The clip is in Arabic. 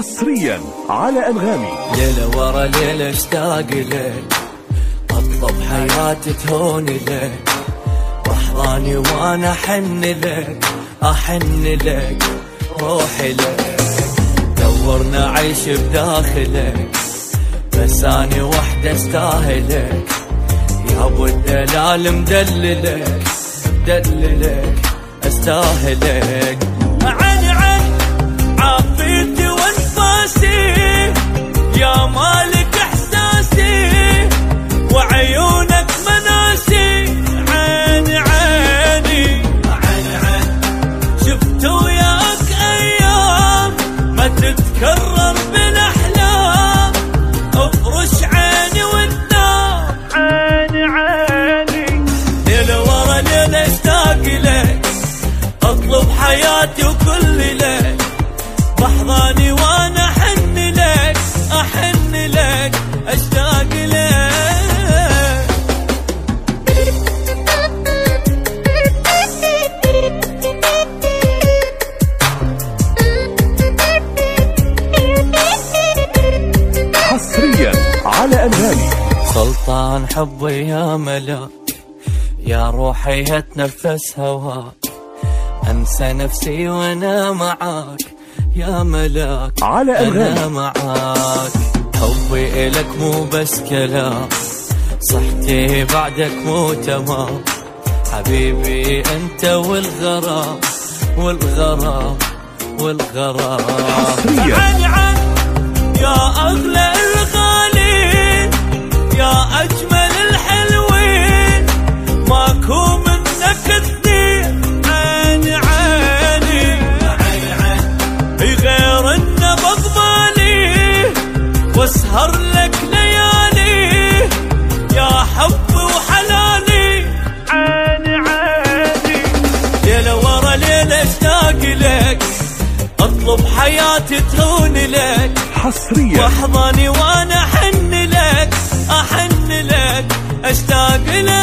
حصريا على أنغامي. ليلة ورا ليلة اشتاق لك أطلب حياتي تهون لك واحضاني وأنا أحن لك أحن لك روحي لك دورنا عيش بداخلك بس اني وحدة استاهلك يا أبو الدلال مدللك. مدللك. استاهلك. يا مالك إحساسي وعيونك مناسي. عيني عيني عين عين. شفت وياك أيام ما تتكرر بالاحلام أفرش عيني عيني. عيني اشتاق لك أطلب حياتي وكل لك بحضاني وأنا على أنغامي سلطان حبي يا ملاك يا روحي هتنفس هواك. أنسى نفسي وأنا معاك يا ملاك على أنا أنغامي معاك. حبي الك مو بس كلام صحتي بعدك مو تمام. حبيبي أنت والغرام والغرام والغرام. حصرياً. عن يا واسهر لك ليالي يا حب وحلالي عيني عيني. ليلة ورا ليلة اشتاق لك أطلب حياتي تهون لك. حصريا. وأحضاني وأنا أحن لك أحن لك أشتاق لك.